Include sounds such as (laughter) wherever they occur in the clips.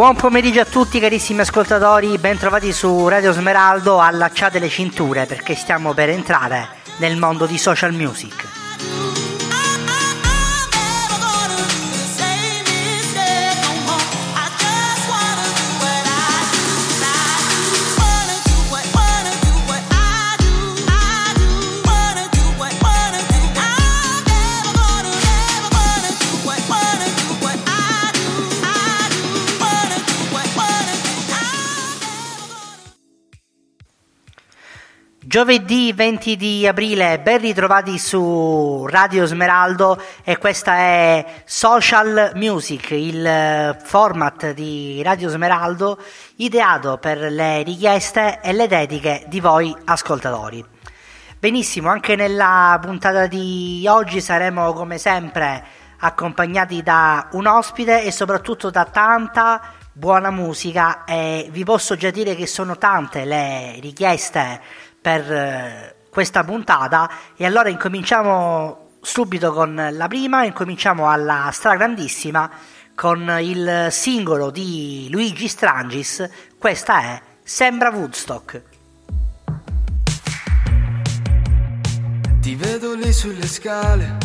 Buon pomeriggio a tutti carissimi ascoltatori, bentrovati su Radio Smeraldo, allacciate le cinture perché stiamo per entrare nel mondo di social music. Giovedì 20 di aprile, ben ritrovati su Radio Smeraldo e questa è Social Music, il eh, format di Radio Smeraldo ideato per le richieste e le dediche di voi ascoltatori. Benissimo, anche nella puntata di oggi saremo come sempre accompagnati da un ospite e soprattutto da tanta buona musica e vi posso già dire che sono tante le richieste per eh, questa puntata e allora incominciamo subito con la prima, incominciamo alla stragrandissima con il singolo di Luigi Strangis, questa è Sembra Woodstock. Ti vedo lì sulle scale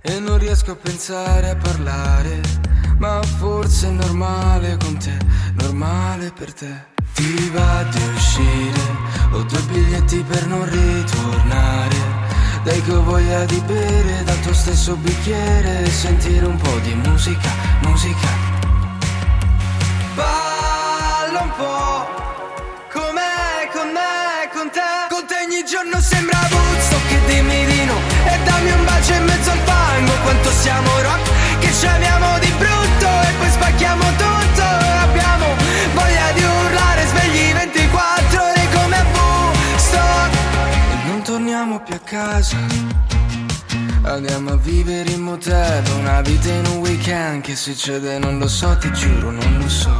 e non riesco a pensare a parlare, ma forse è normale con te, normale per te. Ti va di uscire, ho due biglietti per non ritornare. Dai che ho voglia di bere dal tuo stesso bicchiere e sentire un po' di musica, musica. Balla un po', com'è con me, con te. Con te ogni giorno sembra Woodstock che dimmi di no e dammi un bacio in mezzo al fango. Quanto siamo rock, che ci amiamo di brutto casa. Andiamo a vivere in motel Una vita in un weekend Che succede non lo so, ti giuro non lo so.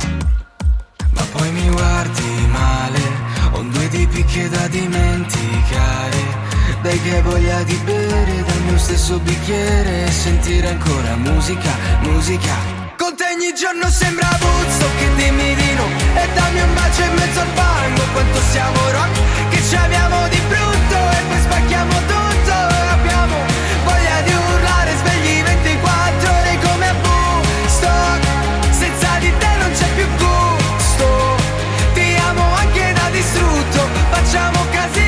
Ma poi mi guardi male Ho due tipi che da dimenticare. Dai che voglia di bere dal mio stesso bicchiere E sentire ancora musica, musica. Con te ogni giorno sembra Woodstock che dimmi di no E dammi un bacio in mezzo al fango Quanto siamo rock che ci amiamo di brutto E poi spacchiamo tutto abbiamo voglia di urlare svegli 24 ore come a Woodstock Senza di te non c'è più gusto. Ti amo anche da distrutto Facciamo casino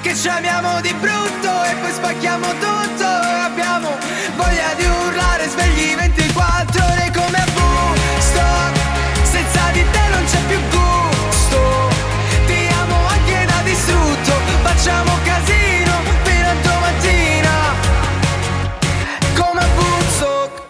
che ci amiamo di brutto e poi spacchiamo tutto. Abbiamo voglia di urlare svegli 24 ore come a gusto senza di te non c'è più gusto. Ti amo anche da distrutto. Facciamo casino fino a domattina. Come a Woodstock.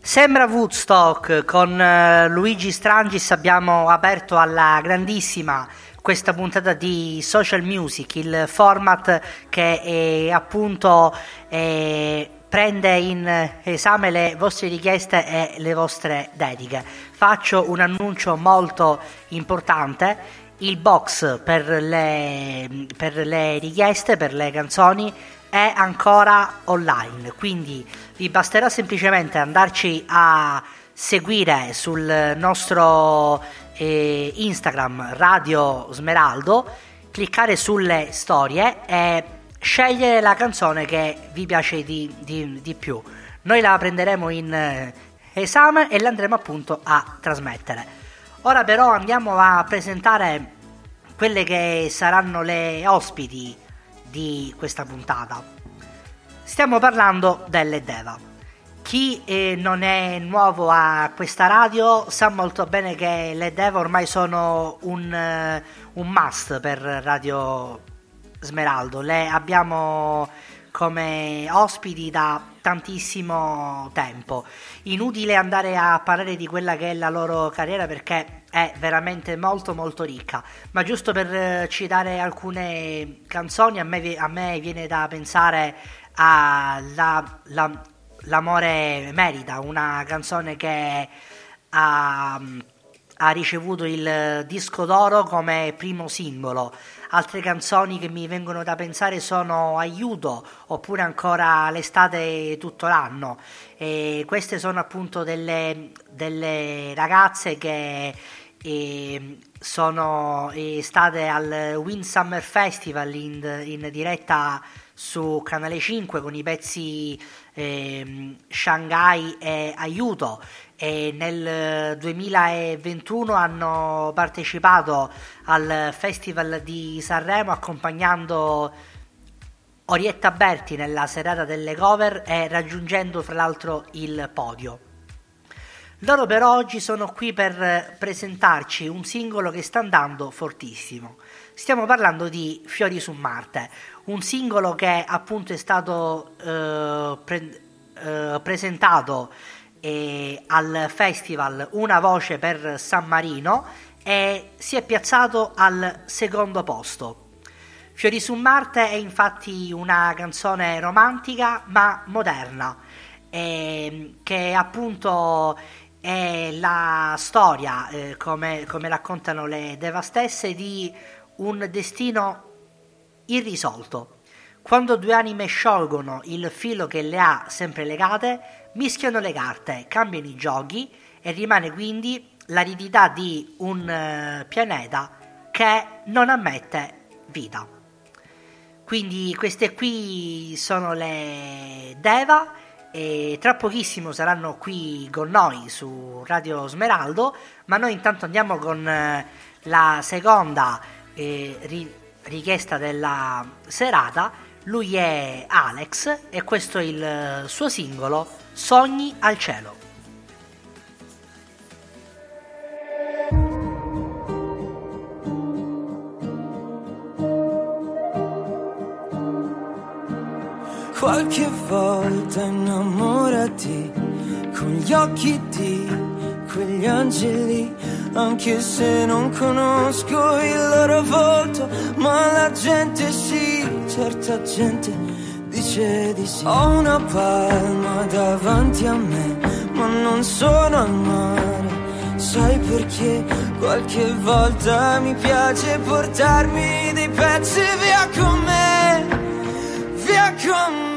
Sembra Woodstock. Con eh, Luigi Strangis abbiamo aperto alla grandissima questa puntata di Social Music, il format che è, appunto è, prende in esame le vostre richieste e le vostre dediche. Faccio un annuncio molto importante. Il box per le, per le richieste, per le canzoni è ancora online, quindi vi basterà semplicemente andarci a seguire sul nostro eh, Instagram Radio Smeraldo, cliccare sulle storie e scegliere la canzone che vi piace di, di, di più. Noi la prenderemo in eh, esame e l'andremo appunto a trasmettere. Ora però andiamo a presentare quelle che saranno le ospiti di questa puntata. Stiamo parlando delle Deva. Chi eh, non è nuovo a questa radio sa molto bene che le Deva ormai sono un, uh, un must per Radio Smeraldo. Le abbiamo come ospiti da tantissimo tempo. Inutile andare a parlare di quella che è la loro carriera perché è veramente molto molto ricca, ma giusto per eh, citare alcune canzoni a me, a me viene da pensare a la, la, L'amore merita, una canzone che ha, ha ricevuto il disco d'oro come primo singolo. Altre canzoni che mi vengono da pensare sono Aiuto oppure ancora L'estate tutto l'anno. E queste sono appunto delle, delle ragazze che e sono state al Wind Summer Festival in, in, diretta su Canale 5 con i pezzi eh, Shanghai e Aiuto e nel 2021 hanno partecipato al Festival di Sanremo accompagnando Orietta Berti nella serata delle cover e raggiungendo fra l'altro il podio. Loro però oggi sono qui per presentarci un singolo che sta andando fortissimo. Stiamo parlando di Fiori su Marte, un singolo che appunto è stato eh, pre- eh, presentato eh, al festival Una voce per San Marino e si è piazzato al secondo posto. Fiori su Marte è infatti una canzone romantica ma moderna eh, che appunto è la storia, eh, come, come, raccontano le Deva stesse, di un destino irrisolto. Quando due anime sciolgono il filo che le ha sempre legate, mischiano le carte, cambiano i giochi e rimane quindi l'aridità di un uh, pianeta che non ammette vita. Quindi queste qui sono le Deva e tra pochissimo saranno qui con noi su Radio Smeraldo, ma noi intanto andiamo con eh, la seconda eh, ri- richiesta della serata. Lui è Alex e questo è il suo singolo Sogni al cielo. Qualche volta innamorati con gli occhi di quegli angeli, anche se non conosco il loro volto, ma la gente sì, certa gente dice di sì. Ho una palma davanti a me, ma non sono al mare. Sai perché qualche volta mi piace portarmi dei pezzi via con me, via con me.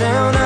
down.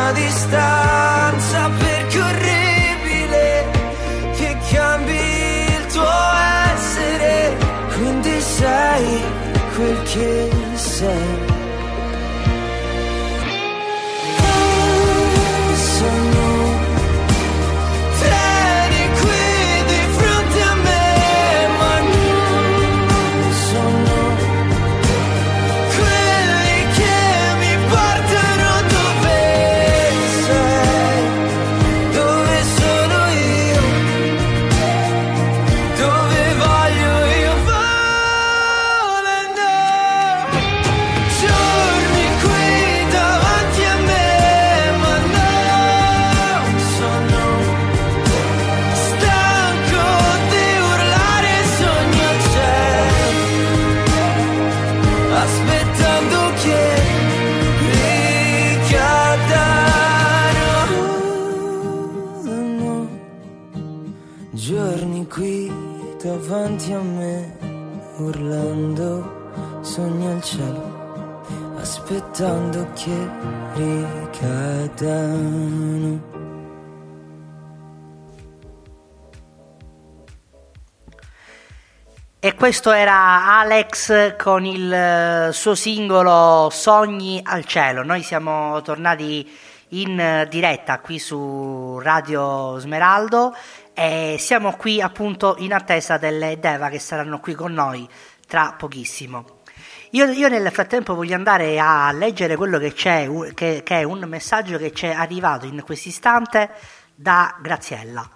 Questo era Alex con il eh, suo singolo Sogni al cielo. Noi siamo tornati in diretta qui su Radio Smeraldo e siamo qui appunto in attesa delle Deva che saranno qui con noi tra pochissimo. Io, io nel frattempo voglio andare a leggere quello che c'è, che, che è un messaggio che ci è arrivato in questo istante da Graziella,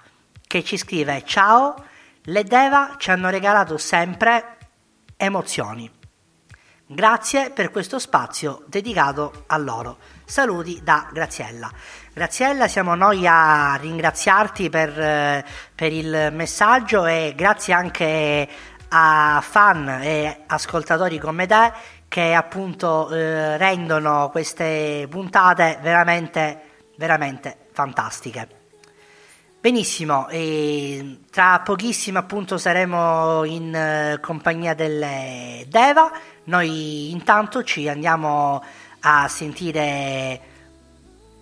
che ci scrive: Ciao, le Deva ci hanno regalato sempre emozioni. Grazie per questo spazio dedicato a loro. Saluti da Graziella. Graziella, siamo noi a ringraziarti per, per il messaggio e grazie anche a fan e ascoltatori come te che appunto eh, rendono queste puntate veramente, veramente fantastiche. Benissimo, e tra pochissimo appunto saremo in eh, compagnia delle Deva, noi intanto ci andiamo a sentire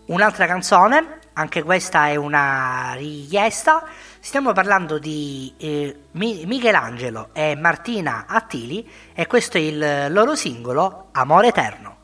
Un'altra canzone, anche questa è una richiesta, stiamo parlando di eh, Michelangelo e Martina Attili e questo è il loro singolo Amore Eterno.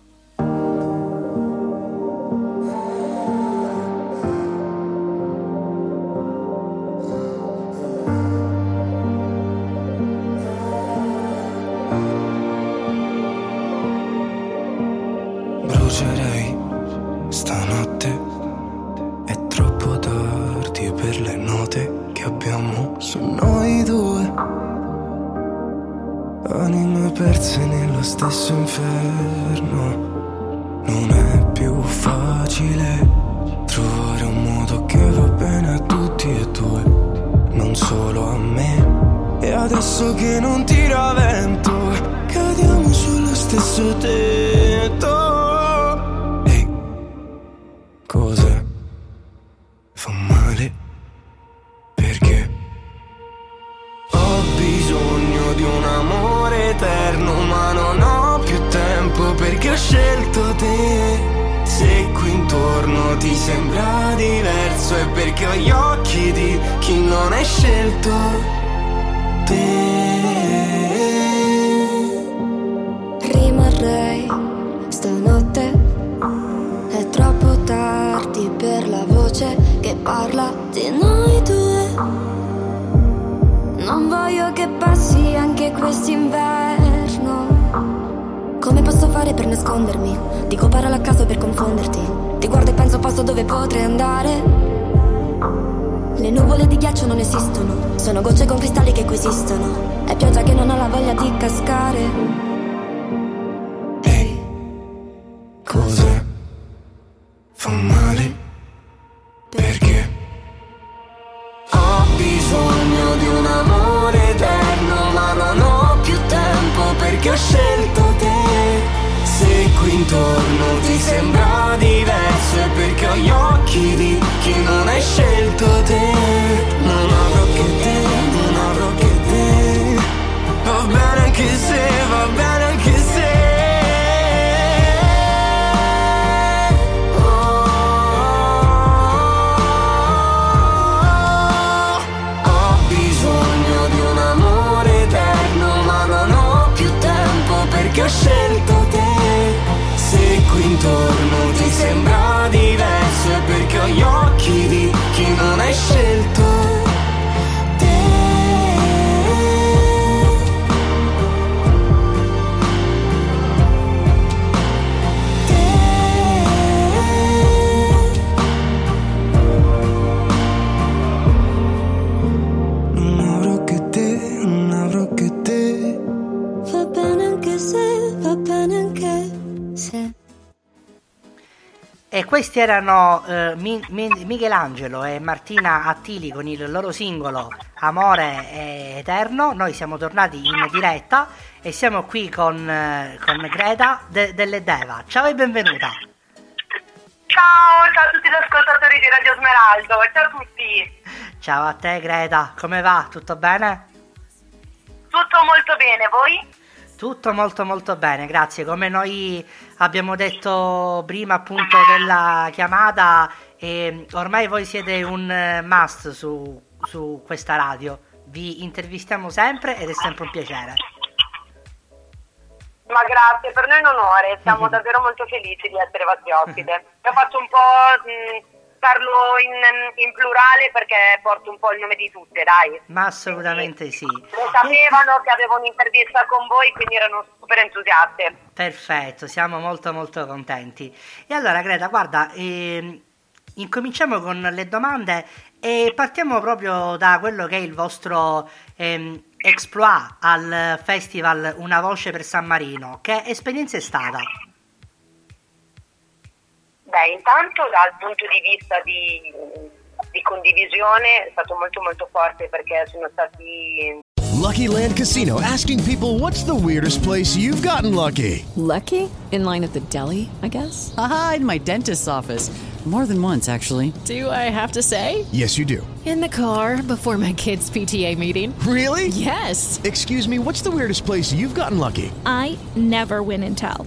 Fa male? Perché? Ho bisogno di un amore eterno, ma non ho più tempo perché ho scelto qui intorno ti sembra diverso è perché ho gli occhi di chi non hai scelto te diverso è questi erano eh, Mi- Mi- Michelangelo e Martina Attili con il loro singolo Amore Eterno. Noi siamo tornati in diretta e siamo qui con, eh, con Greta de- delle Deva. Ciao e benvenuta. Ciao, ciao a tutti gli ascoltatori di Radio Smeraldo, ciao a tutti. Ciao a te Greta, come va? Tutto bene? Tutto molto bene, voi? Tutto molto molto bene, grazie. Come noi abbiamo detto prima appunto della chiamata, eh, ormai voi siete un eh, must su, su questa radio. Vi intervistiamo sempre ed è sempre un piacere. Ma grazie, per noi è un onore, siamo (laughs) davvero molto felici di essere vostri ospite. (laughs) Io faccio un po', mh, parlo in, in plurale perché porto un po' il nome di tutte, dai. Ma assolutamente sì. Lo sapevano che avevo un'intervista con voi, quindi erano super entusiaste. Perfetto, siamo molto molto contenti. E allora Greta, guarda, ehm, incominciamo con le domande e partiamo proprio da quello che è il vostro ehm, exploit al festival Una voce per San Marino. Che esperienza è stata? Beh, intanto dal punto di vista di, di condivisione è stato molto molto forte perché sono stati Lucky Land Casino asking people what's the weirdest place you've gotten lucky? Lucky? In line at the deli, I guess? Aha, in my dentist's office. More than once, actually. Do I have to say? Yes, you do. In the car before my kids' PTA meeting. Really? Yes. Excuse me, what's the weirdest place you've gotten lucky? I never win and tell.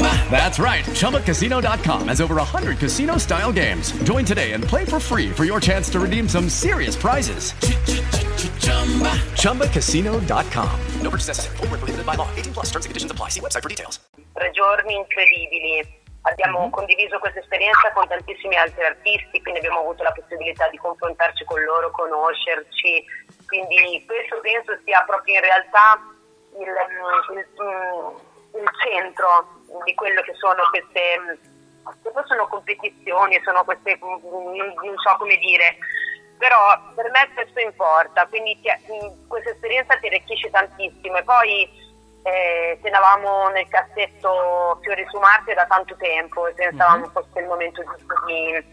That's right. ChumbaCasino.com has over 100 casino style games. Join today and play for free for your chance to redeem some serious prizes. ChumbaCasino.com. No purchase necessary. Where prohibited by law. 18 plus terms and conditions apply. See website for details. tre giorni incredibili. Abbiamo condiviso questa esperienza con tantissimi altri artisti, quindi abbiamo avuto la possibilità di confrontarci con loro, conoscerci. Quindi questo penso sia proprio in realtà il, il- il centro di quello che sono queste, che sono competizioni, sono queste, non so come dire, però per me questo importa, quindi ti- questa esperienza ti arricchisce tantissimo. E poi eh, tenevamo nel cassetto Fiori su Marte da tanto tempo e pensavamo fosse il momento giusto di,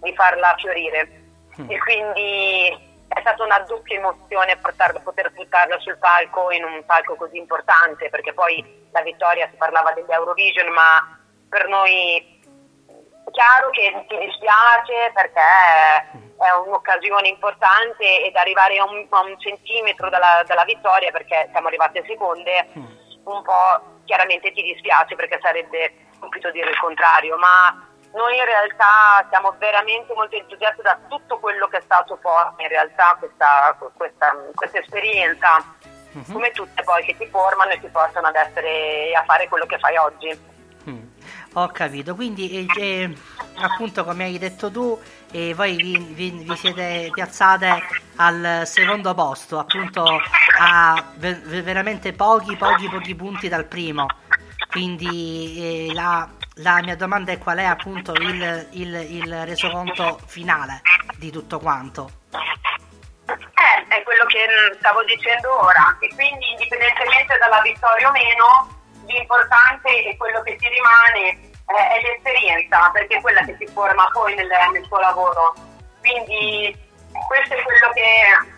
di farla fiorire. E quindi è stata una doppia emozione portarla- poter buttarla sul palco in un palco così importante, perché poi la vittoria si parlava degli Eurovision, ma per noi è chiaro che ti dispiace perché è un'occasione importante ed arrivare a un, a un centimetro dalla, dalla vittoria perché siamo arrivate seconde, un po' chiaramente ti dispiace perché sarebbe stupido dire il contrario, ma noi in realtà siamo veramente molto entusiasti da tutto quello che è stato poi in realtà questa, questa, questa esperienza, come tutte poi che ti formano e ti portano ad essere a fare quello che fai oggi. Ho capito, quindi eh, eh, appunto come hai detto tu, eh, voi vi, vi- vi siete piazzate al secondo posto, appunto a ve- ve- veramente pochi, pochi, pochi punti dal primo. Quindi eh, la, la mia domanda è qual è appunto il, il, il resoconto finale di tutto quanto. Eh, è quello che mm, stavo dicendo ora. E quindi indipendentemente dalla vittoria o meno, l'importante è quello che ti rimane eh, è l'esperienza, perché è quella che ti forma poi nel, nel tuo lavoro. Quindi questo è quello che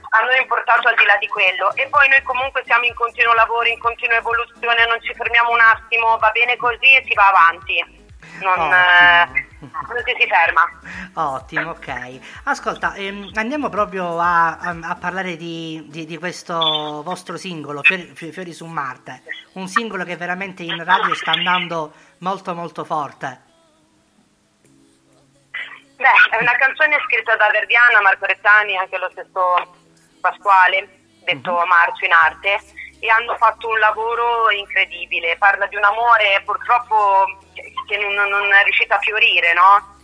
a noi è importato al di là di quello. E poi noi comunque siamo in continuo lavoro, in continua evoluzione, non ci fermiamo un attimo, va bene così e si va avanti. Non, eh, non ci si ferma. Ottimo, ok. Ascolta, ehm, andiamo proprio a, a- a parlare di, di- di questo vostro singolo, Fiori, Fi- Fiori su Marte. Un singolo che veramente in radio sta andando molto molto forte. Beh, è una canzone scritta da Verdiana, Marco Rezzani e anche lo stesso Pasquale, detto Marcio in arte, e hanno fatto un lavoro incredibile. Parla di un amore purtroppo che- non, non è riuscito a fiorire, no?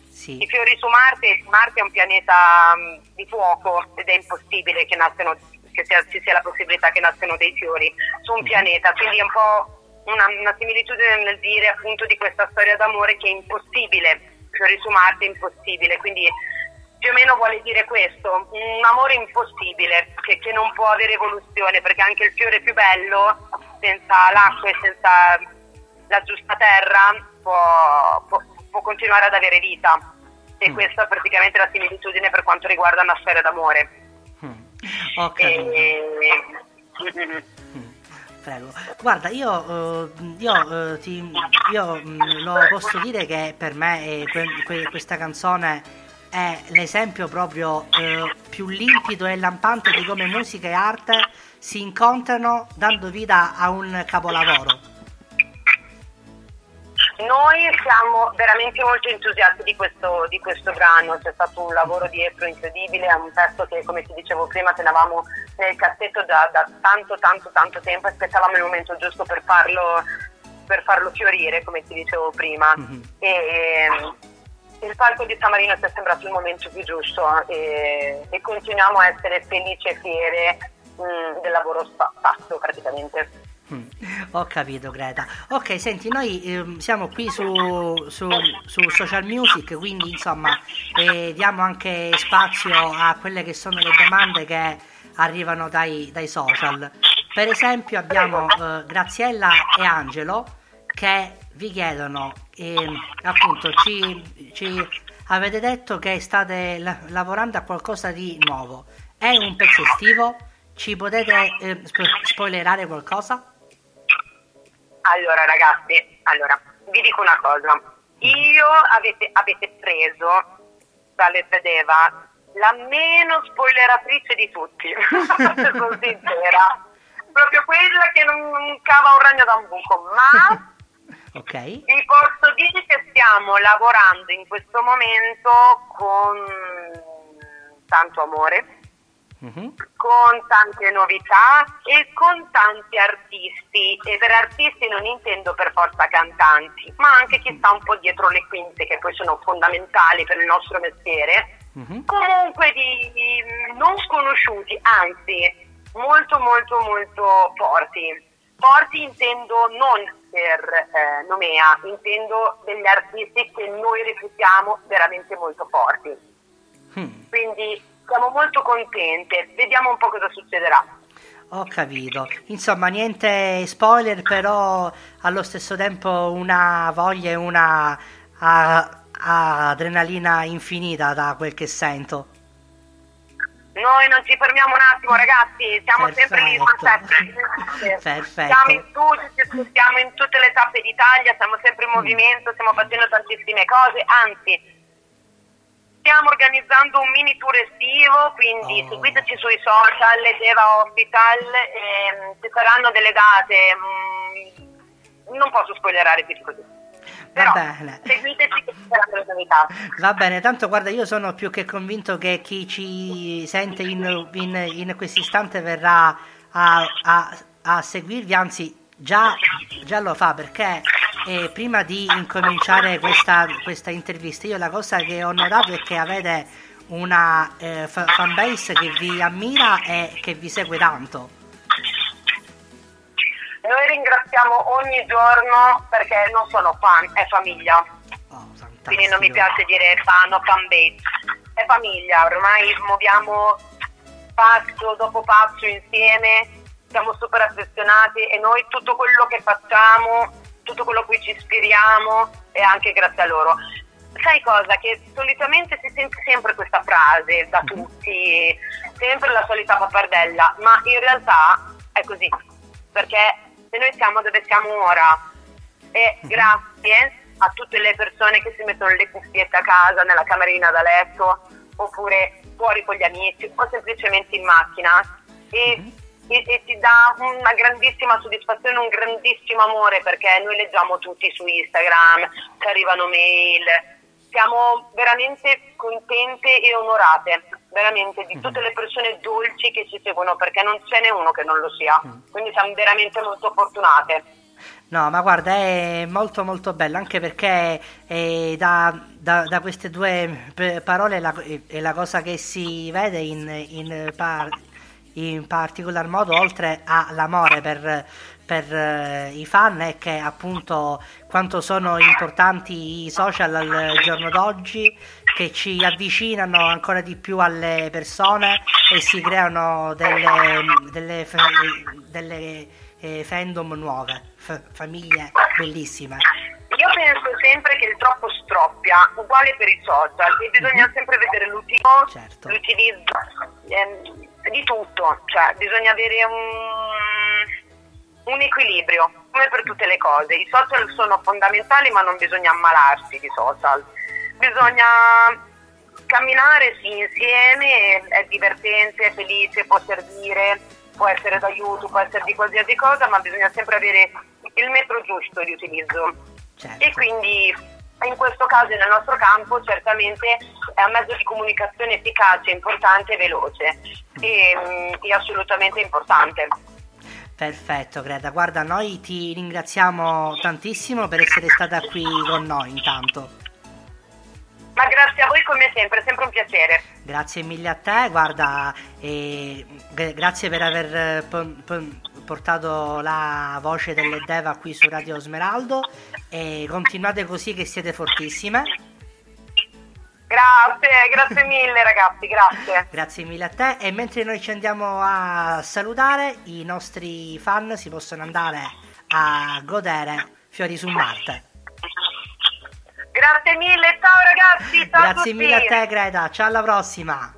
I fiori su Marte, Marte è un pianeta mh, di fuoco ed è impossibile che, nascano, che sia- ci sia la possibilità che nascano dei fiori su un pianeta, quindi è un po' una, una similitudine nel dire appunto di questa storia d'amore che è impossibile, fiori su Marte è impossibile, quindi più o meno vuole dire questo, un amore impossibile che, che non può avere evoluzione perché anche il fiore più bello senza l'acqua e senza la giusta terra può, può- può continuare ad avere vita e questa è praticamente la similitudine per quanto riguarda una storia d'amore. Ho capito. E- (laughs) Prego. Guarda, io, eh, io, eh, ti- io, mm, lo posso dire che per me eh, que- que- questa canzone è l'esempio proprio eh, più limpido e lampante di come musica e arte si incontrano dando vita a un capolavoro. Noi siamo veramente molto entusiasti di questo, di questo brano, c'è stato un lavoro dietro incredibile, è un testo che come ti dicevo prima tenevamo nel cassetto da, da tanto tanto tanto tempo, aspettavamo il momento giusto per farlo, per farlo fiorire come ti dicevo prima. E, ehm, il palco di San Marino ci è sembrato il momento più giusto e, e continuiamo a essere felici e fiere mh, del lavoro fa- fatto praticamente. Mm, Ho capito Greta. Ok, senti, noi ehm, siamo qui su, su- su Social Music, quindi insomma eh, diamo anche spazio a quelle che sono le domande che arrivano dai, dai social. Per esempio abbiamo eh, Graziella e Angelo che vi chiedono, ehm, appunto, ci, ci avete detto che state la- lavorando a qualcosa di nuovo. È un pezzo estivo? Ci potete eh, spo- spoilerare qualcosa? Allora ragazzi, allora, vi dico una cosa. Io avete, avete preso dalle Fedeva la meno spoileratrice di tutti, (laughs) sono sincera. Proprio quella che non cava un ragno da un buco, ma Ok. vi posso dire che stiamo lavorando in questo momento con tanto amore, con tante novità e con tanti artisti. E per artisti non intendo per forza cantanti ma anche chi sta un po' dietro le quinte che poi sono fondamentali per il nostro mestiere. Comunque di, di non sconosciuti anzi molto molto molto forti. Forti intendo non per eh, Nomea intendo degli artisti che noi reputiamo veramente molto forti quindi siamo molto contente, vediamo un po' cosa succederà. Ho capito. Insomma, niente spoiler, però allo stesso tempo una voglia e una a- a- adrenalina infinita da quel che sento. Noi non ci fermiamo un attimo ragazzi, siamo sempre lì sul set. Perfetto. Siamo in studio, ci spostiamo in tutte le tappe d'Italia, siamo sempre in movimento, stiamo facendo tantissime cose, anzi stiamo organizzando un mini tour estivo, quindi seguiteci sui social, Deva Hospital, ehm, ci saranno delle date, mm, non posso spoilerare più di così. Va bene. Seguiteci che ci saranno le novità. Va bene, tanto guarda, io sono più che convinto che chi ci sente in, in, in questo istante verrà a, a- a seguirvi, anzi già, già lo fa perché eh, prima di incominciare questa, questa intervista io la cosa che ho notato è che avete una eh, fa- fanbase che vi ammira e che vi segue tanto. Noi ringraziamo ogni giorno perché non sono fan, è famiglia. Quindi non mi piace dire fan o fan base. È famiglia, ormai muoviamo passo dopo passo insieme, siamo super affezionati e noi tutto quello che facciamo, tutto quello a cui ci ispiriamo è anche grazie a loro. Sai cosa? Che solitamente si sente sempre questa frase da tutti, sempre la solita pappardella, ma in realtà è così, perché se noi siamo dove siamo ora e grazie a tutte le persone che si mettono le cuffiette a casa, nella camerina da letto, oppure fuori con gli amici o semplicemente in macchina. E, e- e ti dà una grandissima soddisfazione, un grandissimo amore perché noi leggiamo tutti su Instagram, ci arrivano mail, siamo veramente contente e onorate, veramente di tutte le persone dolci che ci seguono perché non ce n'è uno che non lo sia, quindi siamo veramente molto fortunate. No, ma guarda, è molto molto bello, anche perché eh, da, da- da queste due parole la, è la cosa che si vede in, in par- in particolar modo, oltre all'amore per, per, eh, i fan, è che appunto quanto sono importanti i social al giorno d'oggi, che ci avvicinano ancora di più alle persone e si creano delle, delle, delle, eh, fandom nuove, fa- famiglie bellissime. Io penso sempre che il troppo stroppia, uguale per i social, e bisogna sempre vedere l'utilizzo, l'utilizzo ehm, di tutto, cioè bisogna avere un, un equilibrio, come per tutte le cose. I social sono fondamentali ma non bisogna ammalarsi di social, bisogna camminare sì insieme, è divertente, è felice, può servire, può essere d'aiuto, può essere di qualsiasi cosa, ma bisogna sempre avere il metro giusto di utilizzo. E quindi in questo caso nel nostro campo certamente è un mezzo di comunicazione efficace, importante e veloce e, mm, e assolutamente importante. Perfetto, Greta. Guarda, noi ti ringraziamo tantissimo per essere stata qui con noi intanto. Ma grazie a voi come sempre, è sempre un piacere. Grazie mille a te, guarda, e gra- grazie per aver eh, po- po- portato la voce delle Deva qui su Radio Smeraldo e continuate così che siete fortissime. Grazie, grazie mille ragazzi, grazie. Grazie mille a te e mentre noi ci andiamo a salutare, i nostri fan si possono andare a godere Fiori su Marte. Grazie mille, ciao ragazzi, ciao a Grazie tutti. mille a te Greta, ciao alla prossima.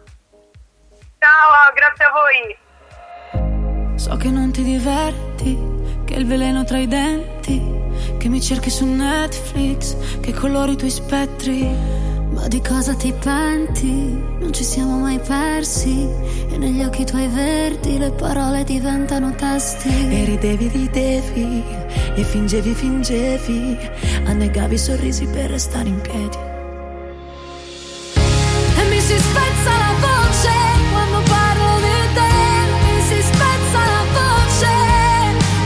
Ciao, grazie a voi. So che non ti diverti, che il veleno tra i denti, che mi cerchi su Netflix, che colori i tuoi spettri. Di cosa ti penti? Non ci siamo mai persi. E negli occhi tuoi verdi le parole diventano testi. E ridevi, ridevi, e fingevi, fingevi, annegavi i sorrisi per restare in piedi. E mi si spezza la voce quando parlo di te. Mi si spezza la voce.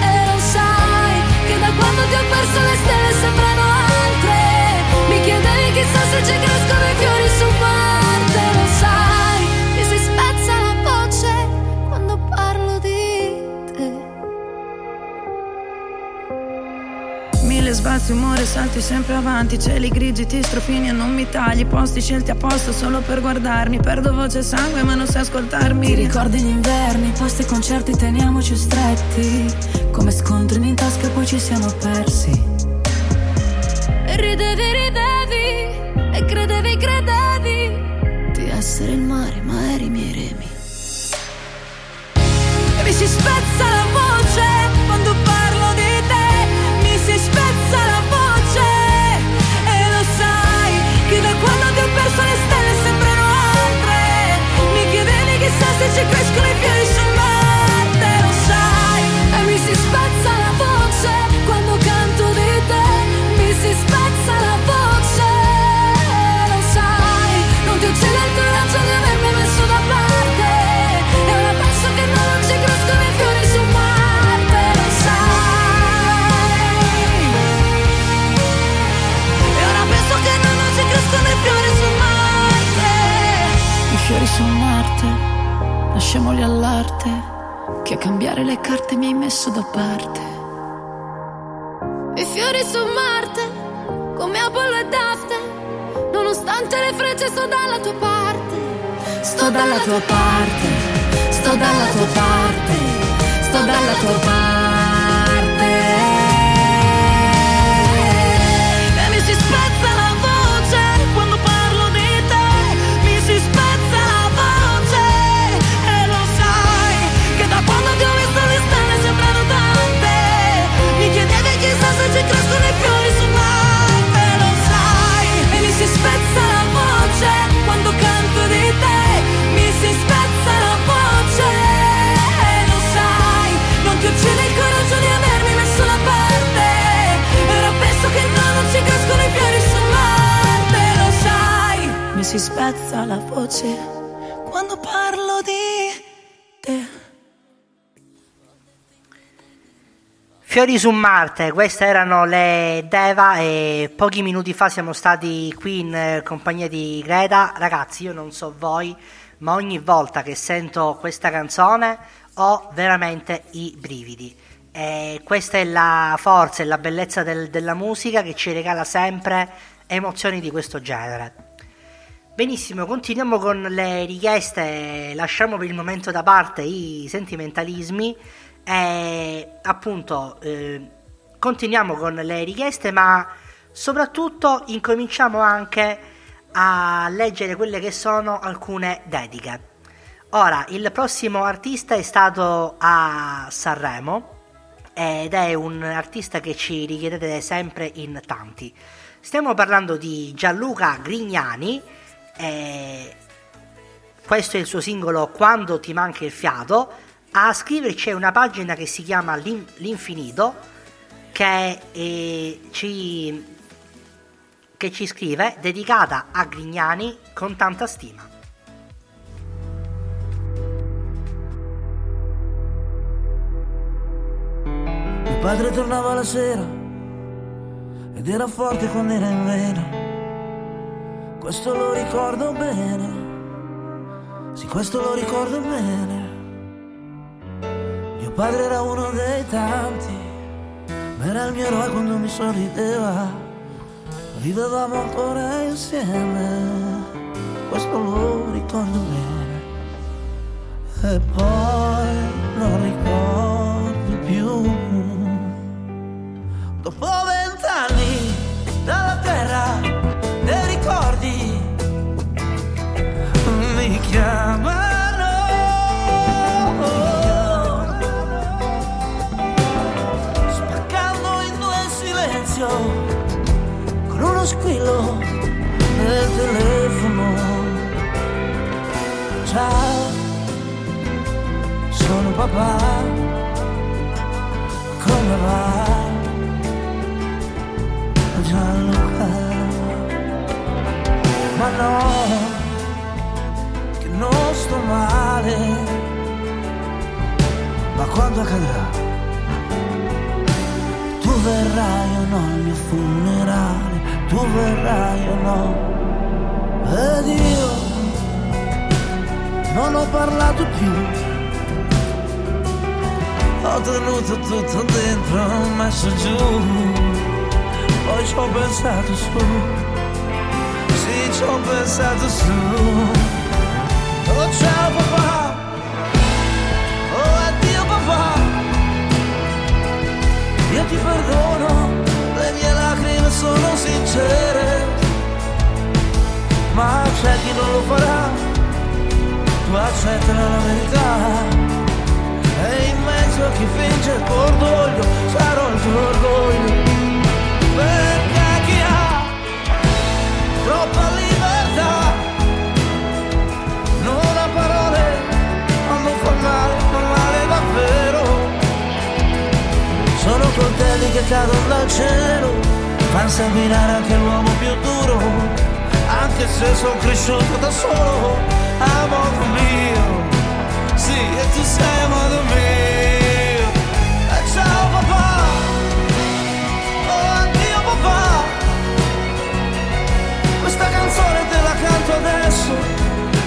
E lo sai che da quando ti ho perso le stelle sembrano altre. Mi chiedevi chissà se ci sbalzi, umore, salti sempre avanti, cieli grigi, ti strofini e non mi tagli, posti scelti apposta solo per guardarmi, perdo voce e sangue ma non sai ascoltarmi. Ti ricordi gli inverni, posti e concerti, teniamoci stretti. Come scontrini in tasca e poi ci siamo persi. E ridevi, ridevi. E credevi, credevi. Di essere il mare, ma eri i miei remi. E mi si spezza la voce chissà se messo da parte. I fiori su Marte, come Apollo e Dafne. Nonostante le frecce sto dalla tua parte. Sto dalla tua parte, sto dalla tua parte, sto dalla tua parte. Alza la voce quando parlo di te. Fiori su Marte, queste erano le Deva e pochi minuti fa siamo stati qui in eh, compagnia di Greta. Ragazzi, io non so voi, ma ogni volta che sento questa canzone ho veramente i brividi. E questa è la forza e la bellezza del- della musica che ci regala sempre emozioni di questo genere. Benissimo, continuiamo con le richieste, lasciamo per il momento da parte i sentimentalismi e appunto eh, continuiamo con le richieste, ma soprattutto incominciamo anche a leggere quelle che sono alcune dediche. Ora, il prossimo artista è stato a Sanremo ed è un artista che ci richiedete sempre in tanti. Stiamo parlando di Gianluca Grignani, e questo è il suo singolo Quando ti manca il fiato. A scriverci c'è una pagina che si chiama L'in- L'Infinito che, eh, ci, che ci scrive dedicata a Grignani con tanta stima. Mio padre tornava la sera ed era forte quando era in vena. Questo lo ricordo bene. Sì, questo lo ricordo bene. Mio padre era uno dei tanti, ma era il mio eroe quando mi sorrideva. Vivevamo ancora insieme, questo lo ricordo bene. E poi non ricordo più. Dopo papà, come va? Gianluca, ma no, che non sto male, ma quando accadrà? Tu verrai o no al mio funerale, tu verrai o no, ed io non ho parlato più. Ho tenuto tutto dentro, ho messo giù. Poi ci ho pensato su, sì ci ho pensato su. Oh ciao papà, oh addio papà, io ti perdono, le mie lacrime sono sincere, ma c'è chi non lo farà, tu accettala la verità. In mezzo a chi tuo orgoglio, sarò il tuo orgoglio perché chi ha troppa libertà non ha parole quando fa male, fa male davvero. Sono coltelli che cadono dal cielo, fanno sanguinare anche l'uomo più duro, anche se sono cresciuto da solo, a modo mio.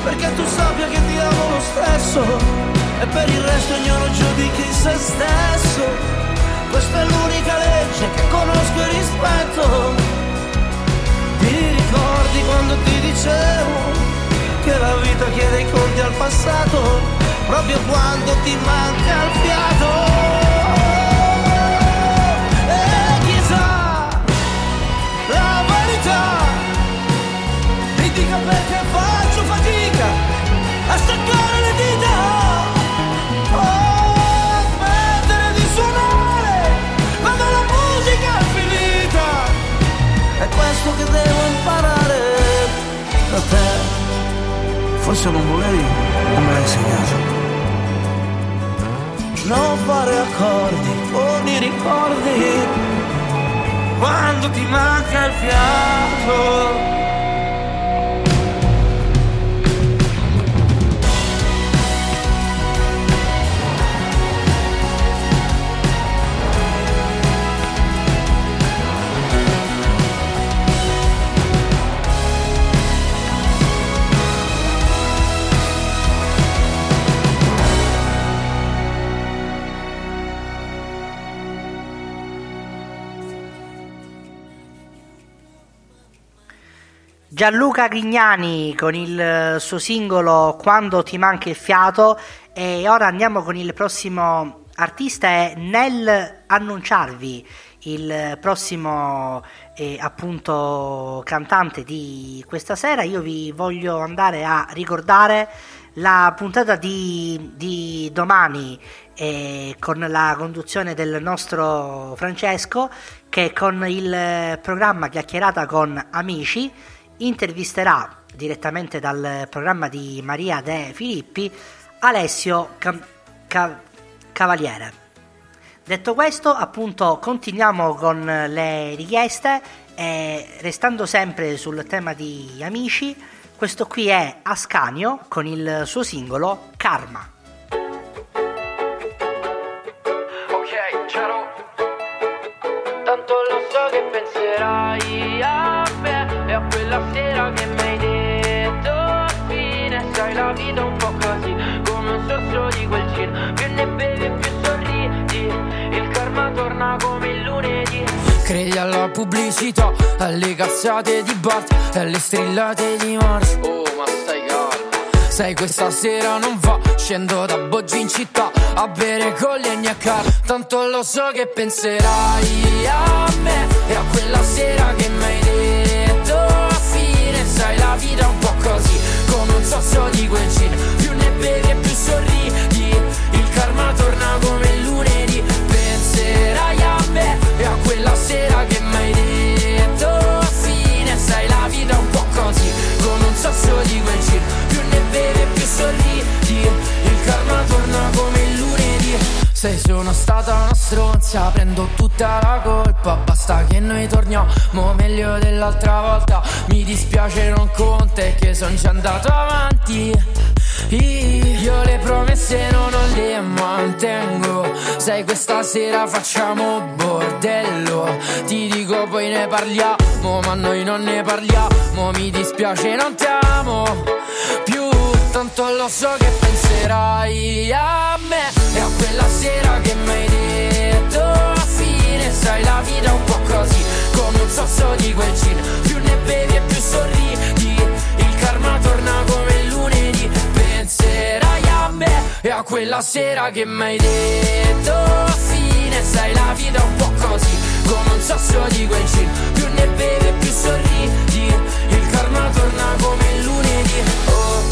Perché tu sappia che ti amo lo stesso. E per il resto ognuno giudichi se stesso. Questa è l'unica legge che conosco e rispetto. Ti ricordi quando ti dicevo Che la vita chiede i conti al passato Proprio quando ti manca il fiato. Perché faccio fatica a staccare le dita. Oh, smettere di suonare quando la musica è finita. È questo che devo imparare da te. Forse non volevi non me l'hai insegnato non fare accordi con i ricordi quando ti manca il fiato. Gianluca Grignani con il suo singolo Quando ti manca il fiato. E ora andiamo con il prossimo artista e nel annunciarvi il prossimo eh, appunto cantante di questa sera. Io vi voglio andare a ricordare la puntata di, di domani eh, con la conduzione del nostro Francesco che con il programma Chiacchierata con Amici intervisterà direttamente dal programma di Maria De Filippi Alessio Cam- Ca- Cavaliere. Detto questo, appunto, continuiamo con le richieste e restando sempre sul tema di amici, questo qui è Ascanio con il suo singolo Karma. Ok, ciao. Tanto lo so che penserai a quella sera che mi hai detto fine. Sai la vita è un po' così, come un sorso di quel gin. Più ne bevi e più sorridi, il karma torna come il lunedì. Credi alla pubblicità, alle cazzate di Bart e alle strillate di Mars. Oh, ma stai calmo. Sai questa sera non va, scendo da Boggi in città a bere con gli car Tanto lo so che penserai a me e a quella sera che mi hai detto a. Sai la vita un po' così, come un sasso di quel gin. Più ne bevi e più sorridi, il karma torna come prendo tutta la colpa. Basta che noi torniamo meglio dell'altra volta. Mi dispiace, non conta è che sono già andato avanti. Io le promesse non le mantengo. Sai, questa sera facciamo bordello. Ti dico, poi ne parliamo, ma noi non ne parliamo. Mi dispiace, non ti amo più. Tanto lo so che penserai a me e a quella sera che mi hai detto. Sai, la vita un po' così, come un sasso di quel gin. Più ne bevi e più sorridi. Il karma torna come il lunedì. Penserai a me e a quella sera che mi hai detto fine. Sai, la vita un po' così, come un sasso di quel gin. Più ne bevi e più sorridi. Il karma torna come il lunedì. Oh.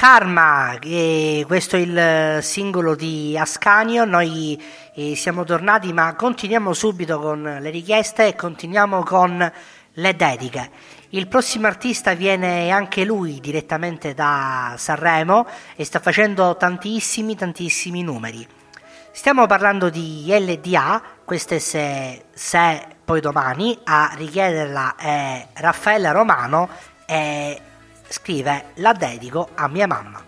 Karma, eh, questo è il singolo di Ascanio, noi eh, siamo tornati ma continuiamo subito con le richieste e continuiamo con le dediche. Il prossimo artista viene anche lui direttamente da Sanremo e sta facendo tantissimi tantissimi numeri. Stiamo parlando di LDA, queste se, se poi domani a richiederla è Raffaella Romano e scrive la dedico a mia mamma.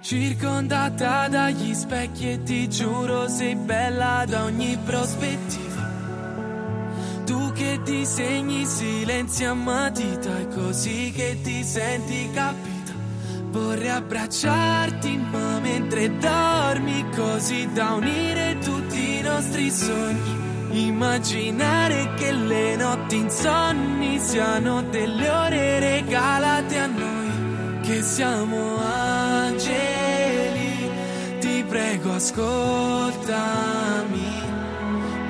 Circondata dagli specchi e ti giuro sei bella da ogni prospettiva. Che disegni silenzi a matita è così che ti senti capita. Vorrei abbracciarti ma mentre dormi così da unire tutti i nostri sogni. Immaginare che le notti insonni siano delle ore regalate a noi, che siamo angeli. Ti prego ascoltami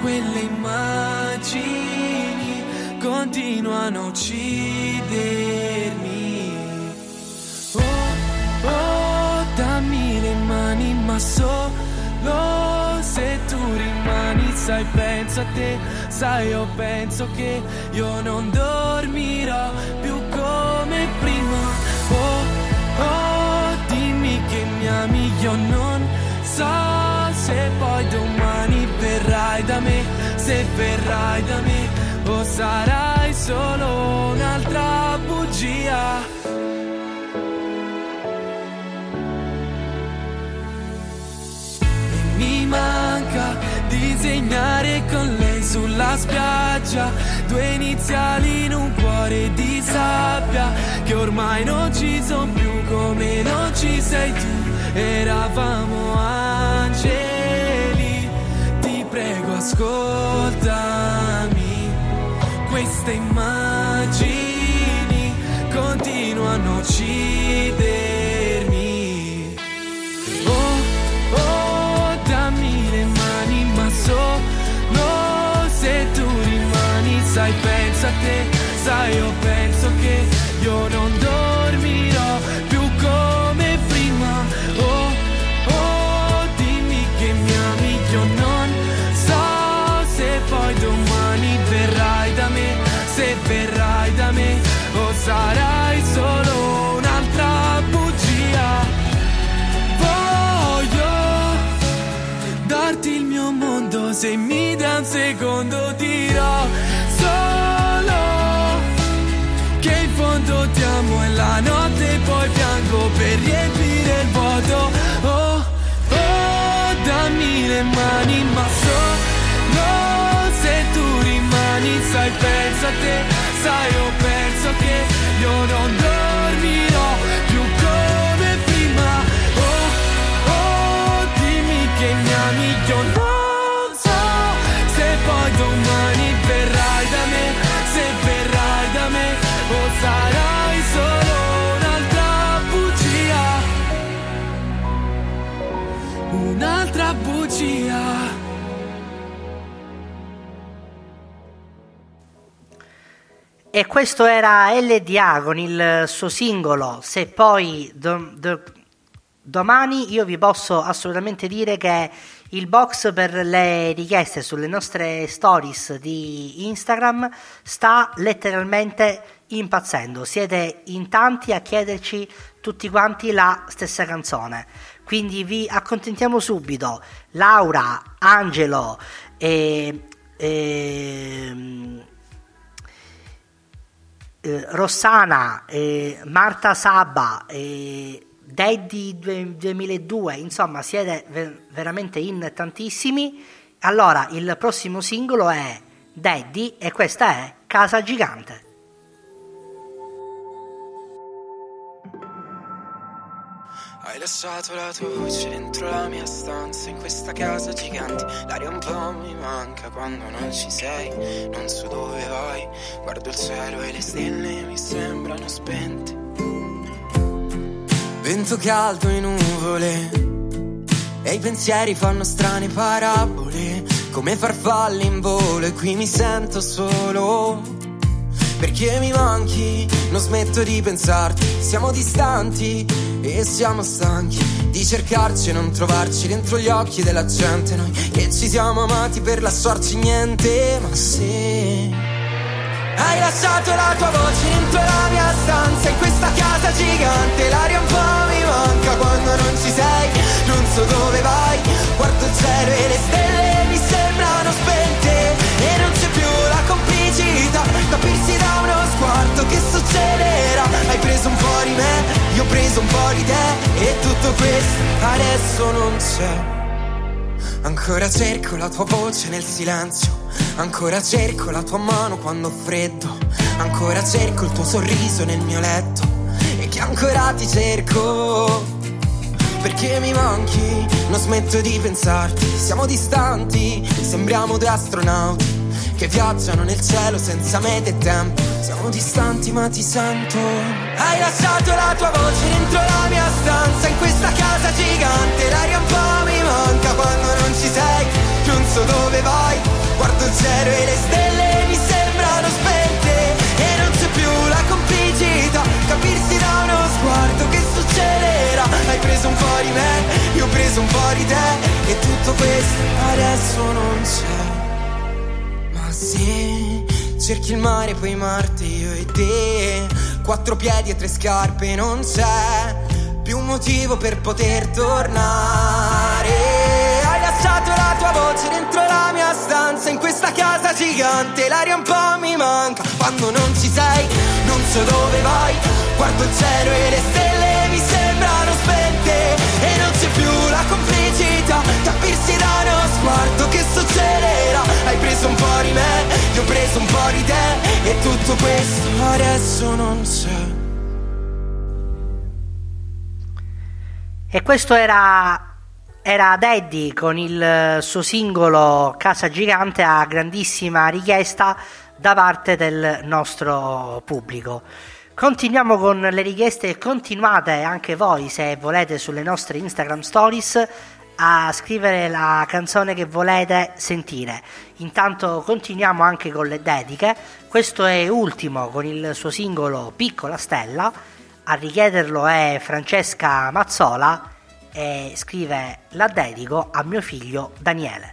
quelle immagini continuano a uccidermi. Oh, oh, dammi le mani, ma solo se tu rimani, sai, penso a te, sai, io penso che io non dormirò più come prima. Oh, oh, dimmi che mi ami, io non so se poi domani se verrai da me o sarai solo un'altra bugia. E mi manca disegnare con lei sulla spiaggia due iniziali in un cuore di sabbia che ormai non ci sono più come non ci sei tu. Eravamo angeli, ti prego ascoltami. Queste immagini continuano a uccidermi. Oh, oh, dammi le mani, ma solo se tu rimani, sai, pensa a te, sai, io penso che io non dormirò se mi dai un secondo dirò solo che in fondo ti amo e la notte poi piango per riempire il vuoto. Oh oh dammi le mani ma solo se tu rimani sai pensa a te sai io penso che io non E questo era LDA con il suo singolo. Se poi do- do- domani io vi posso assolutamente dire che il box per le richieste sulle nostre stories di Instagram sta letteralmente impazzendo. Siete in tanti a chiederci tutti quanti la stessa canzone. Quindi vi accontentiamo subito. Laura, Angelo e. e eh, Rossana, eh, Marta Saba, eh, Daddy 2002, insomma siete ver- veramente in tantissimi. Allora, il prossimo singolo è Daddy e questa è Casa Gigante. Hai lasciato la tua voce dentro la mia stanza In questa casa gigante. L'aria un po' mi manca quando non ci sei Non so dove vai. Guardo il cielo e le stelle mi sembrano spente. Vento caldo e nuvole E i pensieri fanno strane parabole. Come farfalle in volo E qui mi sento solo. Perché mi manchi, non smetto di pensarti. Siamo distanti e siamo stanchi di cercarci e non trovarci dentro gli occhi della gente. Noi che ci siamo amati per lasciarci niente, ma se hai lasciato la tua voce dentro la mia stanza, in questa casa gigante, l'aria un po' mi manca quando non ci sei. Non so dove vai, guardo il cielo e le stelle mi sembrano spente e non c'è più la complicità, capirsi da uno sguardo che succederà. Hai preso un po' di me, io ho preso un po' di te e tutto questo adesso non c'è. Ancora cerco la tua voce nel silenzio, ancora cerco la tua mano quando ho freddo, ancora cerco il tuo sorriso nel mio letto e che ancora ti cerco. Perché mi manchi, non smetto di pensarti, siamo distanti, sembriamo due astronauti che viaggiano nel cielo senza mete e tempo. Siamo distanti ma ti sento. Hai lasciato la tua voce dentro la mia stanza, in questa casa gigante, l'aria un po' mi manca quando non ci sei. Non so dove vai, guardo il cielo e le stelle mi sembrano spente. E non c'è più la complicità, capirsi da uno sguardo che succederà. Hai preso un po' di me, io ho preso un po' di te. E tutto questo adesso non c'è. Se cerchi il mare puoi Marte io e te. Quattro piedi e tre scarpe non c'è Più motivo per poter tornare. Hai lasciato la tua voce dentro la mia stanza In questa casa gigante l'aria un po' mi manca. Quando non ci sei, non so dove vai. Guardo il cielo e le stelle preso un po' di te E tutto questo adesso non c'è E questo era, era Daddy con il suo singolo Casa Gigante a grandissima richiesta da parte del nostro pubblico. Continuiamo con le richieste, continuate anche voi se volete sulle nostre Instagram stories a scrivere la canzone che volete sentire. Intanto continuiamo anche con le dediche. Questo è Ultimo con il suo singolo Piccola Stella. A richiederlo è Francesca Mazzola e scrive La dedico a mio figlio Daniele.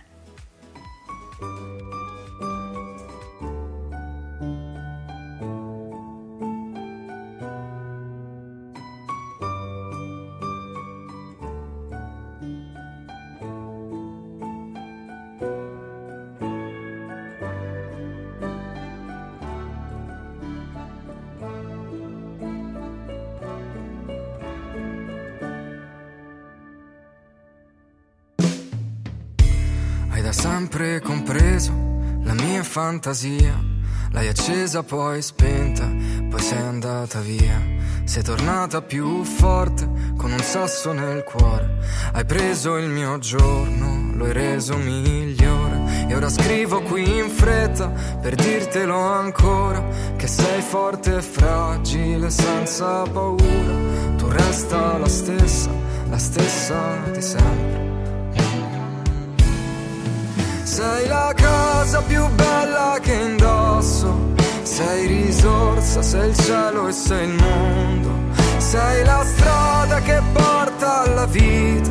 Fantasia. L'hai accesa poi spenta, poi sei andata via. Sei tornata più forte con un sasso nel cuore. Hai preso il mio giorno, lo hai reso migliore. E ora scrivo qui in fretta per dirtelo ancora. Che sei forte e fragile senza paura. Tu resta la stessa, la stessa di sempre. Sei la cosa più bella che indosso. Sei risorsa, sei il cielo e sei il mondo. Sei la strada che porta alla vita.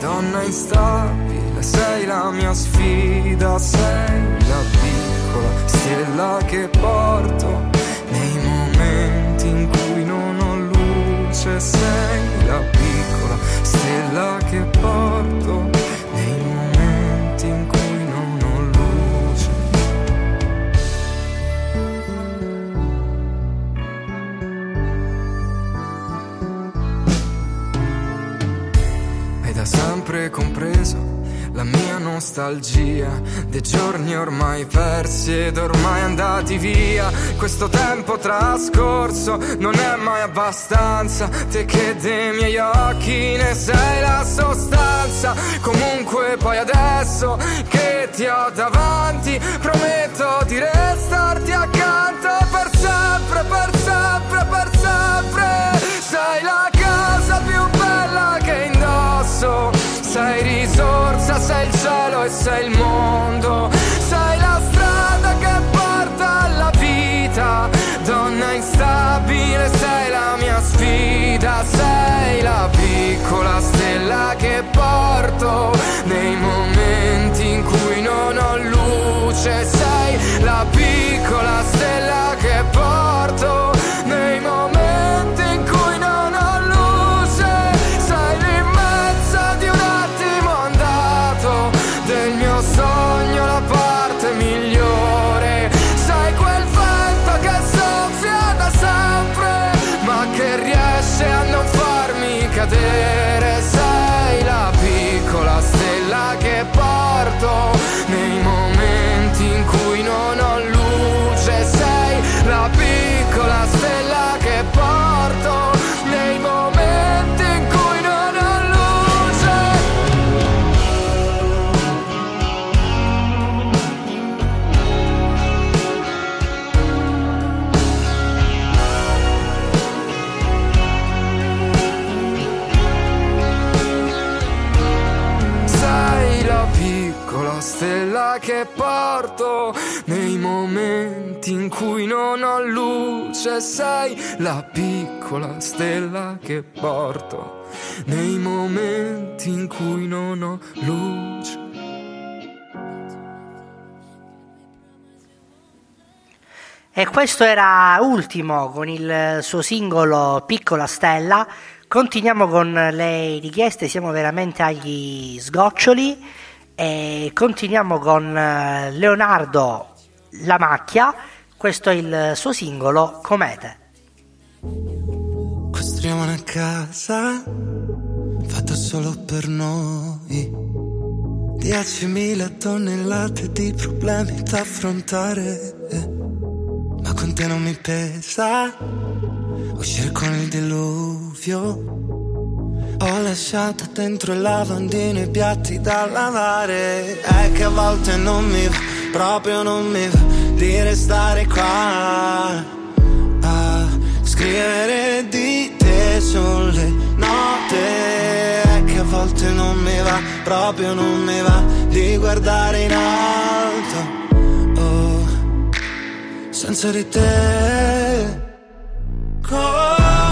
Donna instabile, sei la mia sfida. Sei la piccola stella che porto nei momenti in cui non ho luce. Sei la piccola stella che porto sempre compreso la mia nostalgia dei giorni ormai persi ed ormai andati via. Questo tempo trascorso non è mai abbastanza. Te che dei miei occhi ne sei la sostanza. Comunque poi adesso che ti ho davanti, prometto di restarti accanto per sempre, per sempre, per sempre. Sei la Sei risorsa, sei il cielo e sei il mondo. Sei la strada che porta alla vita. Donna instabile, sei la mia sfida. Sei la piccola stella che porto nei momenti in cui non ho luce. Sei la piccola stella che porto luce. Sei la piccola stella che porto nei momenti in cui non ho luce. E questo era Ultimo con il suo singolo Piccola Stella. Continuiamo con le richieste, siamo veramente agli sgoccioli E continuiamo con eh, Leonardo La Macchia, questo è il suo singolo Comete. Costruiamo una casa fatta solo per noi. 10.000 tonnellate di problemi da affrontare. Ma con te non mi pesa uscire con il diluvio. Ho lasciato dentro il lavandino i piatti da lavare. È che a volte non mi va, proprio non mi va di restare qua. A scrivere di te sulle note. Che a volte non mi va, proprio non mi va di guardare in alto. Oh, senza di te. Come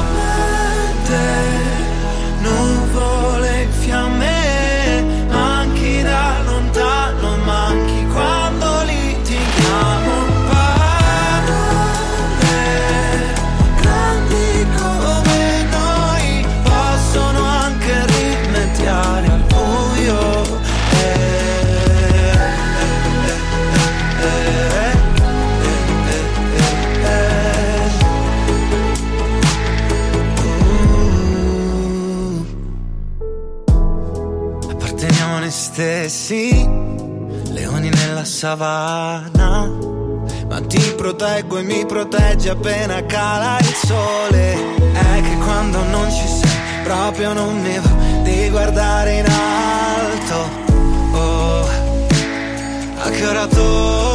stessi, leoni nella savana. Ma ti proteggo e mi proteggi appena cala il sole. È che quando non ci sei, proprio non mi va di guardare in alto. Oh, a che ora torni?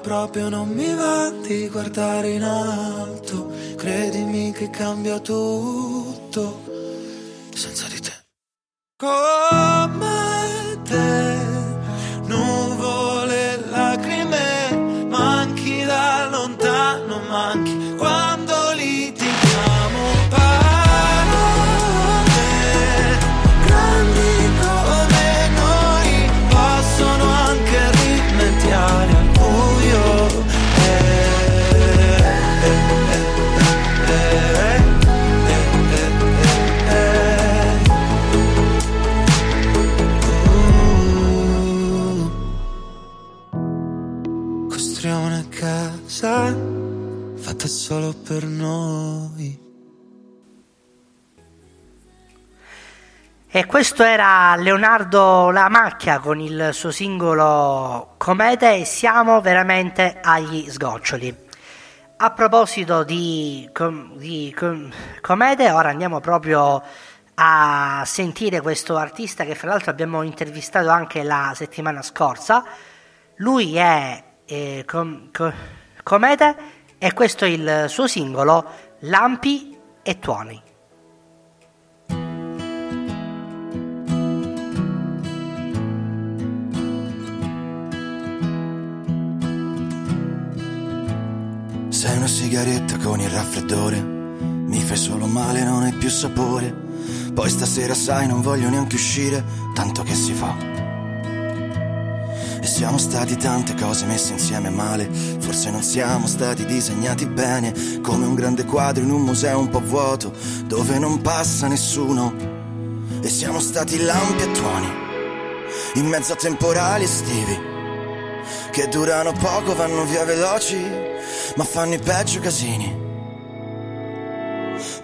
Proprio non mi va di guardare in alto. Credimi che cambia tutto senza di te. Come solo per noi. E questo era Leonardo La Macchia con il suo singolo Comete e siamo veramente agli sgoccioli. A proposito di, com- di com- comete, ora andiamo proprio a sentire questo artista che fra l'altro abbiamo intervistato anche la settimana scorsa. Lui è eh, com- co- Comete e questo è il suo singolo Lampi e Tuoni. Sei una sigaretta con il raffreddore, mi fai solo male, non hai più sapore. Poi stasera sai, non voglio neanche uscire, tanto che si fa. E siamo stati tante cose messe insieme male, forse non siamo stati disegnati bene, come un grande quadro in un museo un po' vuoto, dove non passa nessuno. E siamo stati lampi e tuoni, in mezzo a temporali estivi che durano poco, vanno via veloci, ma fanno i peggio casini.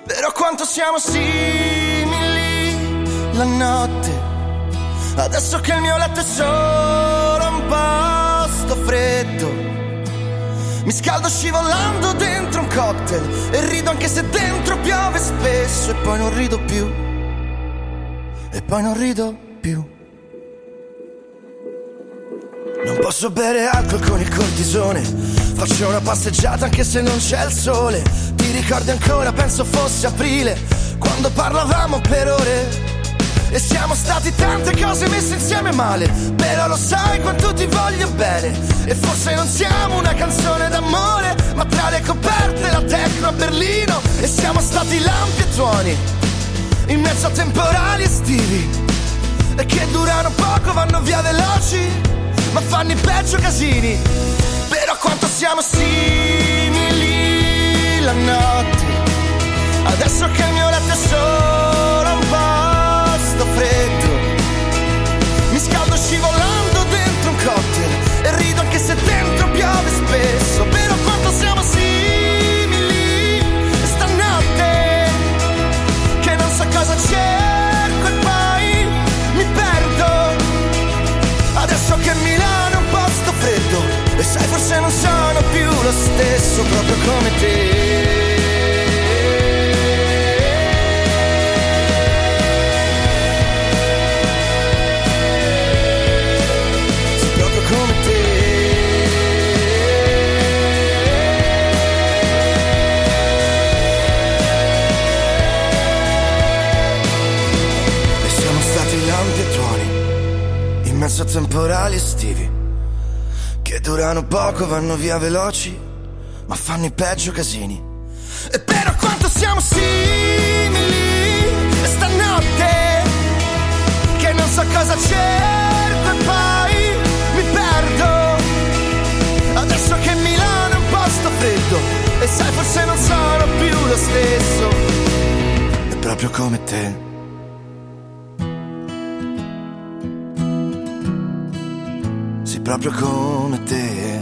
Però quanto siamo simili la notte, adesso che il mio letto è solo posto freddo. Mi scaldo scivolando dentro un cocktail e rido anche se dentro piove spesso e poi non rido più. E poi non rido più. Non posso bere alcol con il cortisone. Faccio una passeggiata anche se non c'è il sole. Ti ricordi ancora, penso fosse aprile, quando parlavamo per ore. E siamo stati tante cose messe insieme male Però lo sai quanto ti voglio bene. E forse non siamo una canzone d'amore Ma tra le coperte la tecno a Berlino. E siamo stati lampi e tuoni In mezzo a temporali estivi. E che durano poco, vanno via veloci Ma fanno i peggio casini. Però quanto siamo simili la notte Adesso che il mio letto è solo freddo. Mi scaldo scivolando dentro un cocktail E rido anche se dentro piove spesso. Però quanto siamo simili temporali estivi, che durano poco, vanno via veloci, ma fanno i peggio casini. E però quanto siamo simili stanotte, che non so cosa cerco e poi mi perdo. Adesso che Milano è un posto freddo e sai forse non sono più lo stesso. È proprio come te. Proprio come te.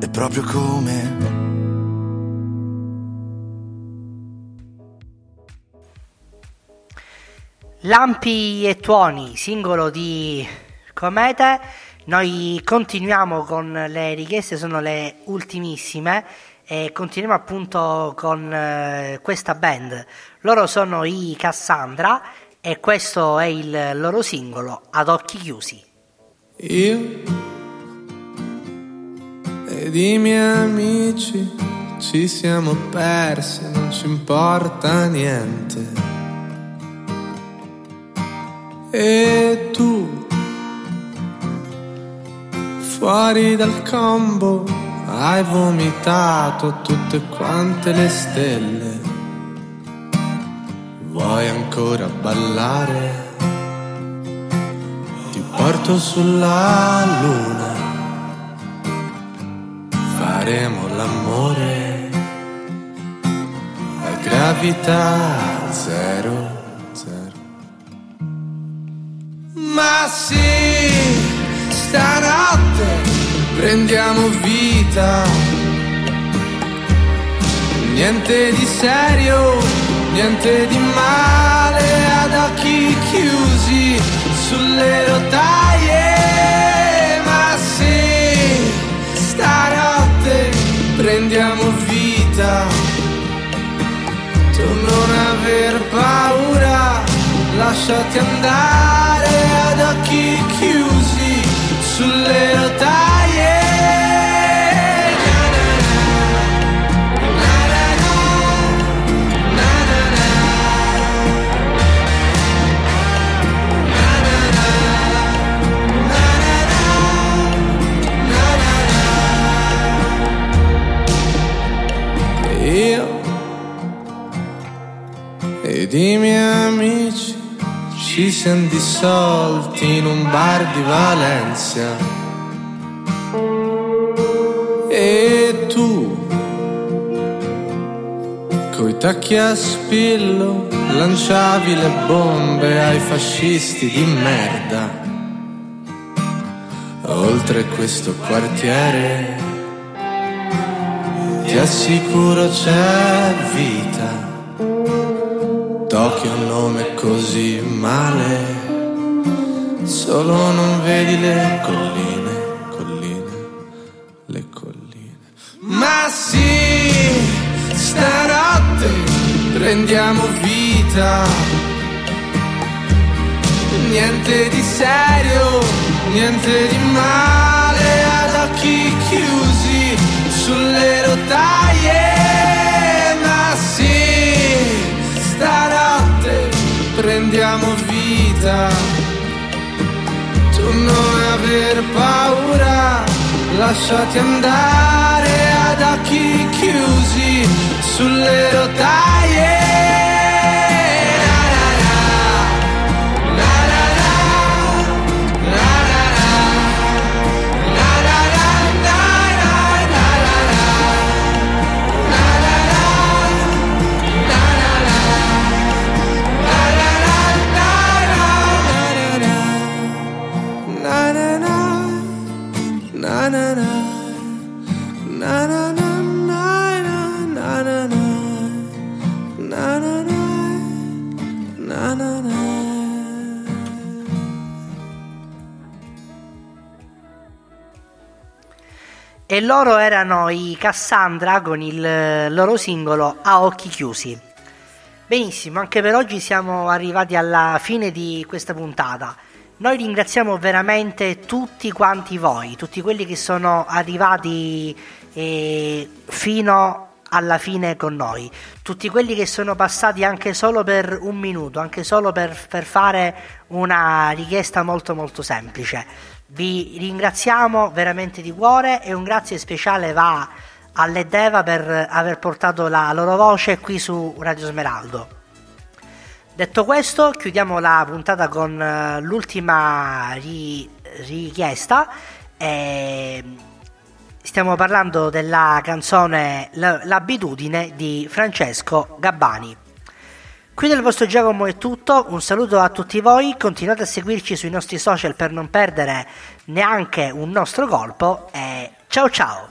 È proprio come Lampi e tuoni, singolo di Comete. Noi continuiamo con le richieste, sono le ultimissime e continuiamo appunto con eh, questa band. Loro sono i Cassandra e questo è il loro singolo Ad occhi chiusi. Io ed i miei amici ci siamo persi, non ci importa niente. E tu, fuori dal combo, hai vomitato tutte quante le stelle. Vuoi ancora ballare? Ti porto sulla luna, faremo l'amore a gravità zero. Ma sì, stanotte prendiamo vita. Niente di serio, niente di male, ad occhi chiusi sulle rotaie. Ma sì, stanotte prendiamo vita. Tu non aver paura, lasciati andare ad occhi chiusi sulle rotaie. Ed i miei amici ci siamo dissolti in un bar di Valencia. E tu, coi tacchi a spillo, lanciavi le bombe ai fascisti di merda. Oltre questo quartiere, ti assicuro c'è vita. È un nome così male, solo non vedi le colline, colline, le colline. Ma sì, stanotte prendiamo vita. Niente di serio, niente di male, ad occhi chiusi sulle rotaie. Vita. Tu non aver paura, lasciati andare ad occhi chiusi sulle rotaie. E loro erano i Cassandra con il loro singolo A occhi chiusi. Benissimo, anche per oggi siamo arrivati alla fine di questa puntata. Noi ringraziamo veramente tutti quanti voi, tutti quelli che sono arrivati eh, fino alla fine con noi, tutti quelli che sono passati anche solo per un minuto, anche solo per, per fare una richiesta molto molto semplice. Vi ringraziamo veramente di cuore e un grazie speciale va alle Deva per aver portato la loro voce qui su Radio Smeraldo. Detto questo, chiudiamo la puntata con eh, l'ultima ri- richiesta. E stiamo parlando della canzone L'abitudine di Francesco Gabbani. Qui del vostro Giacomo è tutto, un saluto a tutti voi, continuate a seguirci sui nostri social per non perdere neanche un nostro colpo e ciao ciao!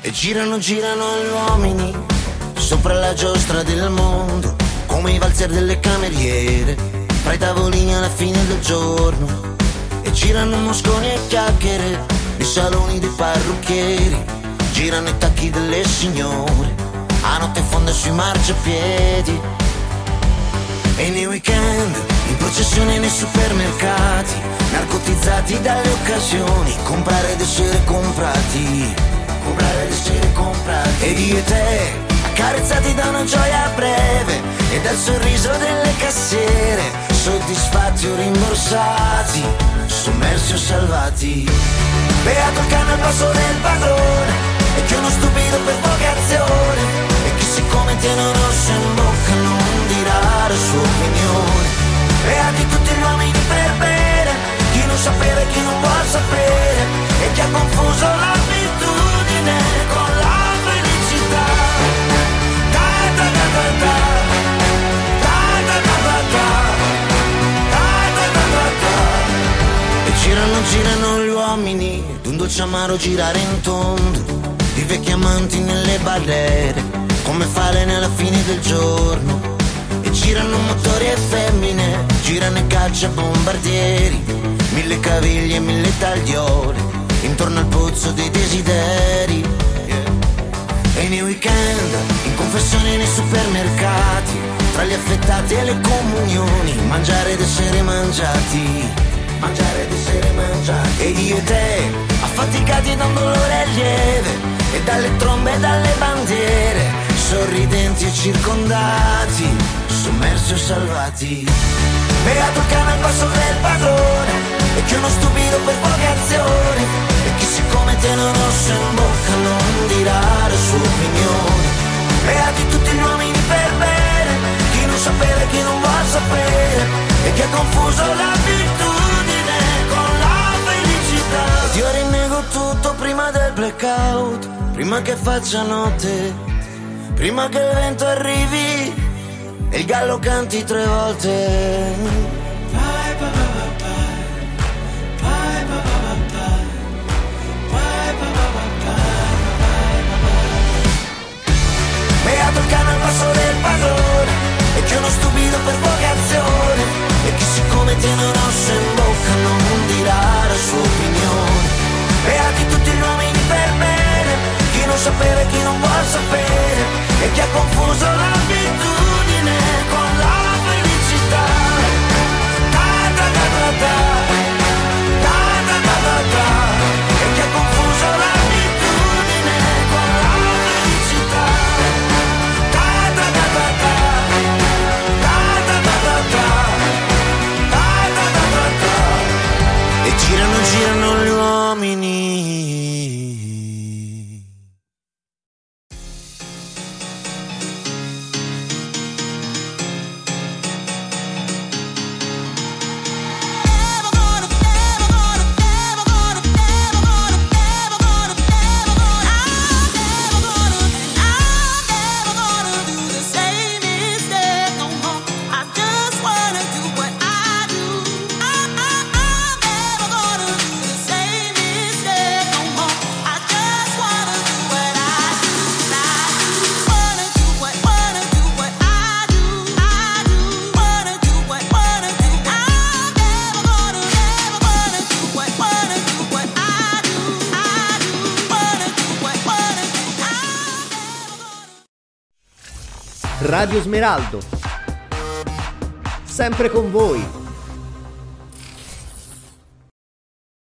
E girano, girano gli uomini sopra la giostra del mondo, come i valzer delle cameriere, fra i tavolini alla fine del giorno. Girano mosconi e chiacchiere nei saloni dei parrucchieri, girano i tacchi delle signore, a notte fonda sui marciapiedi. E nei weekend, in processione nei supermercati, narcotizzati dalle occasioni, comprare ed essere comprati, comprare ed essere comprati. Ed io e te, accarezzati da una gioia breve e dal sorriso delle cassiere, soddisfatti o rimborsati, sommersi o salvati. Beato il cane al passo del padrone, e che uno stupido per vocazione, e chi siccome tiene un rosso in bocca non dirà la sua opinione. Beati tutti gli uomini per bene, chi non sapere, chi non vuol sapere, e chi ha confuso l'abitudine con girano, girano gli uomini, d'un dolce amaro girare in tondo, di vecchi amanti nelle barriere, come falene alla fine del giorno. E girano motori e femmine, girano e caccia bombardieri, mille caviglie e mille tagliole, intorno al pozzo dei desideri. E nei weekend, in confessioni nei supermercati, tra gli affettati e le comunioni, mangiare ed essere mangiati, mangiare ed essere mangiati. Ed io e te, affaticati da un dolore lieve, e dalle trombe e dalle bandiere, sorridenti e circondati, sommersi o salvati. Beato cane al passo del padrone, e che uno stupido per vocazione, e chi siccome tiene un rosso in bocca non dirà la sua opinione. Beati tutti gli uomini per bene, chi non sapere, chi non vuol sapere, e chi ha confuso l'abitudine blackout, prima che faccia notte, prima che il vento arrivi e il gallo canti tre volte. Beato il cane al passo del padrone E che uno stupido per vocazione E chi siccome tiene un rosso in bocca non dirà la sua opinione Beati tutti gli uomini per bene Chi non sapere, chi non vuol sapere E chi ha confuso l'abitudine Radio Smeraldo. Sempre con voi